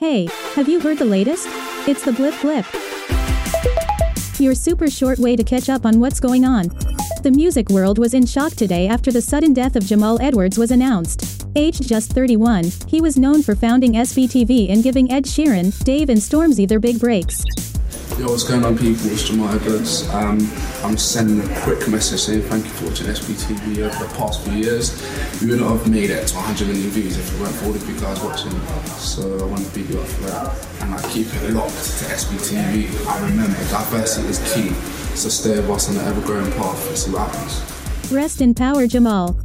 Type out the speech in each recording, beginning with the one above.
Hey, have you heard the latest? It's the Blip Blip. Your super short way to catch up on what's going on. The music world was in shock today after the sudden death of Jamal Edwards was announced. Aged just 31, he was known for founding SBTV and giving Ed Sheeran, Dave and Stormzy their big breaks. Yo, what's going on, people? It's Jamal Edwards. Um, I'm sending a quick message saying thank you for watching SBTV over the past few years. We would not have made it to 100 million views if it weren't for all of you guys watching. So I want to big you up for that. And I keep it locked to SBTV. I remember diversity is key. So stay with us on the ever growing path and see what happens. Rest in power, Jamal.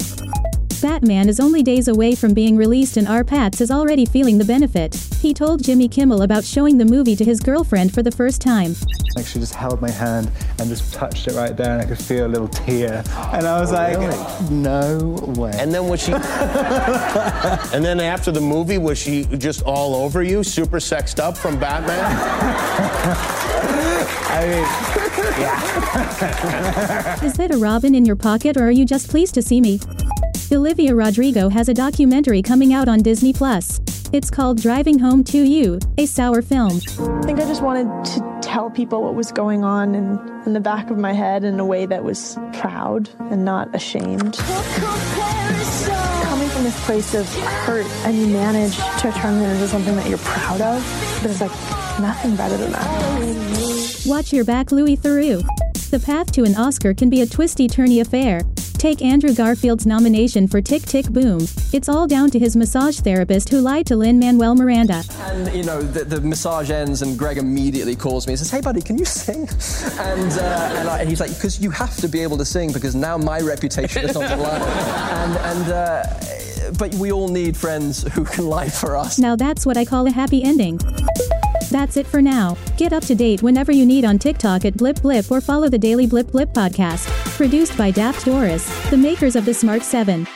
Batman is only days away from being released and R. Pats is already feeling the benefit. He told Jimmy Kimmel about showing the movie to his girlfriend for the first time. Like she just held my hand and just touched it right there and I could feel a little tear. And I was Oh, like, really? no way. And then was she? and then after the movie, was she just all over you, super sexed up from Batman? I mean, Is that a robin in your pocket or are you just pleased to see me? Olivia Rodrigo has a documentary coming out on Disney Plus. It's called Driving Home to You, a sour film. I think I just wanted to tell people what was going on in, in the back of my head in a way that was proud and not ashamed. Coming from this place of hurt and you manage to turn it into something that you're proud of, there's like nothing better than that. Watch your back, Louis Theroux. The path to an Oscar can be a twisty turny affair. Take Andrew Garfield's nomination for Tick Tick Boom. It's all down to his massage therapist who lied to Lin Manuel Miranda. And you know, the, the massage ends, and Greg immediately calls me and says, "Hey, buddy, can you sing?" And uh, and, I, and he's like, "Because you have to be able to sing, because now my reputation is on the line." And and uh, but we all need friends who can lie for us. Now that's what I call a happy ending. That's it for now. Get up to date whenever you need on TikTok at Blip Blip or follow the Daily Blip Blip podcast. Produced by Daft Doris, the makers of the Smart 7.